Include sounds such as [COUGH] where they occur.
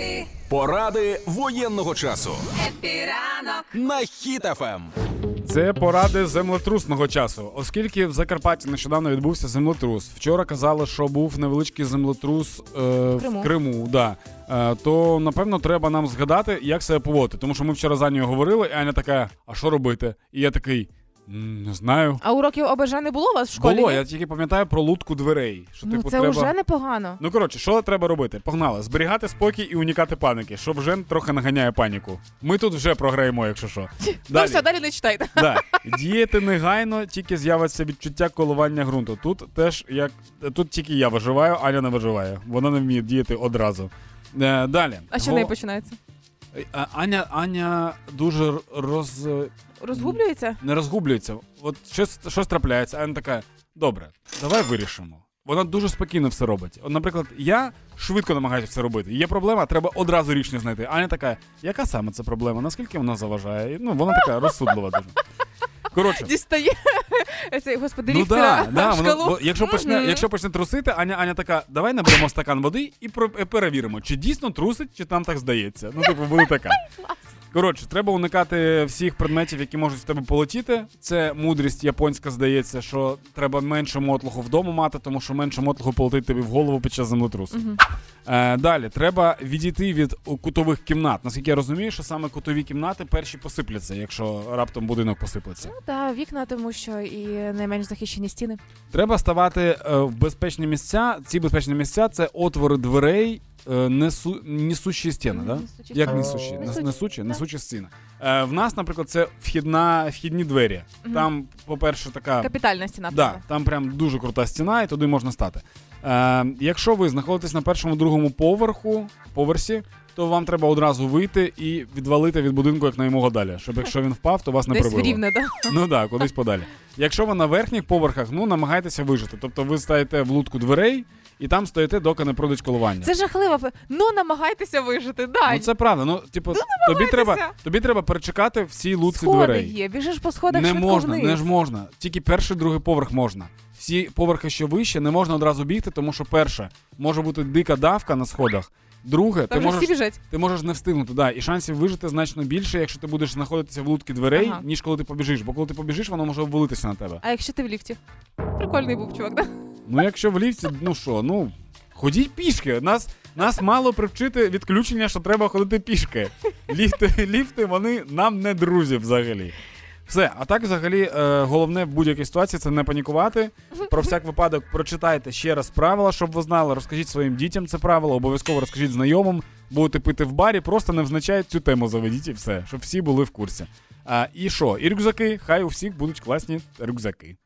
Happy Поради воєнного часу Happy ранок. на Ем. Хіт-ФМ. Це поради землетрусного часу, оскільки в Закарпатті нещодавно відбувся землетрус. Вчора казали, що був невеличкий землетрус е, в Криму. Криму. Да. Е, то напевно треба нам згадати, як себе поводити. Тому що ми вчора за нею говорили, і Аня така: а що робити? І я такий. «М, Не знаю. А уроків ОБЖ не було у вас в школі? Було, я тільки пам'ятаю про лутку дверей. Що, Ну типу, це треба... вже непогано. Ну коротше, що треба робити? Погнали, зберігати спокій і уникати паніки, що вже трохи наганяє паніку. Ми тут вже програємо, якщо що. [LAUGHS] Ну все, далі не читайте. Да. [LAUGHS] Діяти негайно, тільки з'явиться відчуття коливання ґрунту. Тут теж як тут тільки я виживаю, Аня не виживає. Вона не вміє діяти одразу. Е, далі. А що Го- неї починається? А- Аня, Аня дуже роз... Розгублюється? не розгублюється. От щось, щось трапляється, Аня така: добре, давай вирішимо. Вона дуже спокійно все робить. От, наприклад, я швидко намагаюся все робити. Є проблема, треба одразу рішення знайти. Аня така, яка саме це проблема? Наскільки вона заважає? Ну, вона така розсудлива дуже. Коротше, Дістає цей, господи, Ну да, да, воно, якщо почне, Мгм. якщо почне трусити, Аня, Аня така, давай наберемо стакан води і про, е, перевіримо, чи дійсно трусить, чи там так здається. Ну, типу, буде така. Коротше, треба уникати всіх предметів, які можуть в тебе полетіти. Це мудрість японська, здається, що треба менше мотлуху вдома мати, тому що менше мотлуху полетить тобі в голову під час землетрусу. Е, далі треба відійти від кутових кімнат. Наскільки я розумію, що саме кутові кімнати перші посипляться, якщо раптом будинок посиплеться. Так, вікна, тому що і найменш захищені стіни. Треба ставати е, в безпечні місця. Ці безпечні місця це отвори дверей, несу, несущі стіни, да? Несучі Як Несучі, Несучі, да. несучі стіни. Е, в нас, наприклад, це вхідна, вхідні двері. Мгм. Там, по-перше, така. Капітальна стіна. Да, правда. там прям дуже крута стіна, і туди можна стати. Е, якщо ви знаходитесь на першому другому поверху, поверсі, то вам треба одразу вийти і відвалити від будинку як наймога далі, щоб якщо він впав, то вас не Десь прибило. рівне, да? Ну так, да, кудись подалі. Якщо ви на верхніх поверхах, ну намагайтеся вижити. Тобто ви стаєте в лутку дверей і там стоїте, доки не пройдуть колування. Це жахливо. Ну, намагайтеся вижити. Да. Ну це правда. Ну, типу, тобі треба, тобі треба перечекати всі лутці Сходи дверей. є, біжиш по сходах Не швидко можна, вниз. не ж можна. Тільки перший, другий поверх можна. Всі поверхи, що вище, не можна одразу бігти, тому що перше може бути дика давка на сходах. Друге, ти Там всі можеш, біжать. ти можеш не встигнути, да, і шансів вижити значно більше, якщо ти будеш знаходитися в лутці дверей, Ага. ніж коли ти побіжиш. Бо коли ти побіжиш, воно може обвалитися на тебе. А якщо ти в ліфті? Прикольний був чувак, да? Ну, якщо в ліфті, ну що, ну ходіть пішки. Нас, нас мало привчити відключення, що треба ходити пішки. Ліфти, ліфти вони нам не друзі взагалі. Все, а так, взагалі, е, головне в будь-якій ситуації це не панікувати. Про всяк випадок прочитайте ще раз правила, щоб ви знали. Розкажіть своїм дітям це правило, обов'язково розкажіть знайомим, будете пити в барі, просто не взначає цю тему заведіть і все, щоб всі були в курсі. А, і що? І рюкзаки, хай у всіх будуть класні рюкзаки.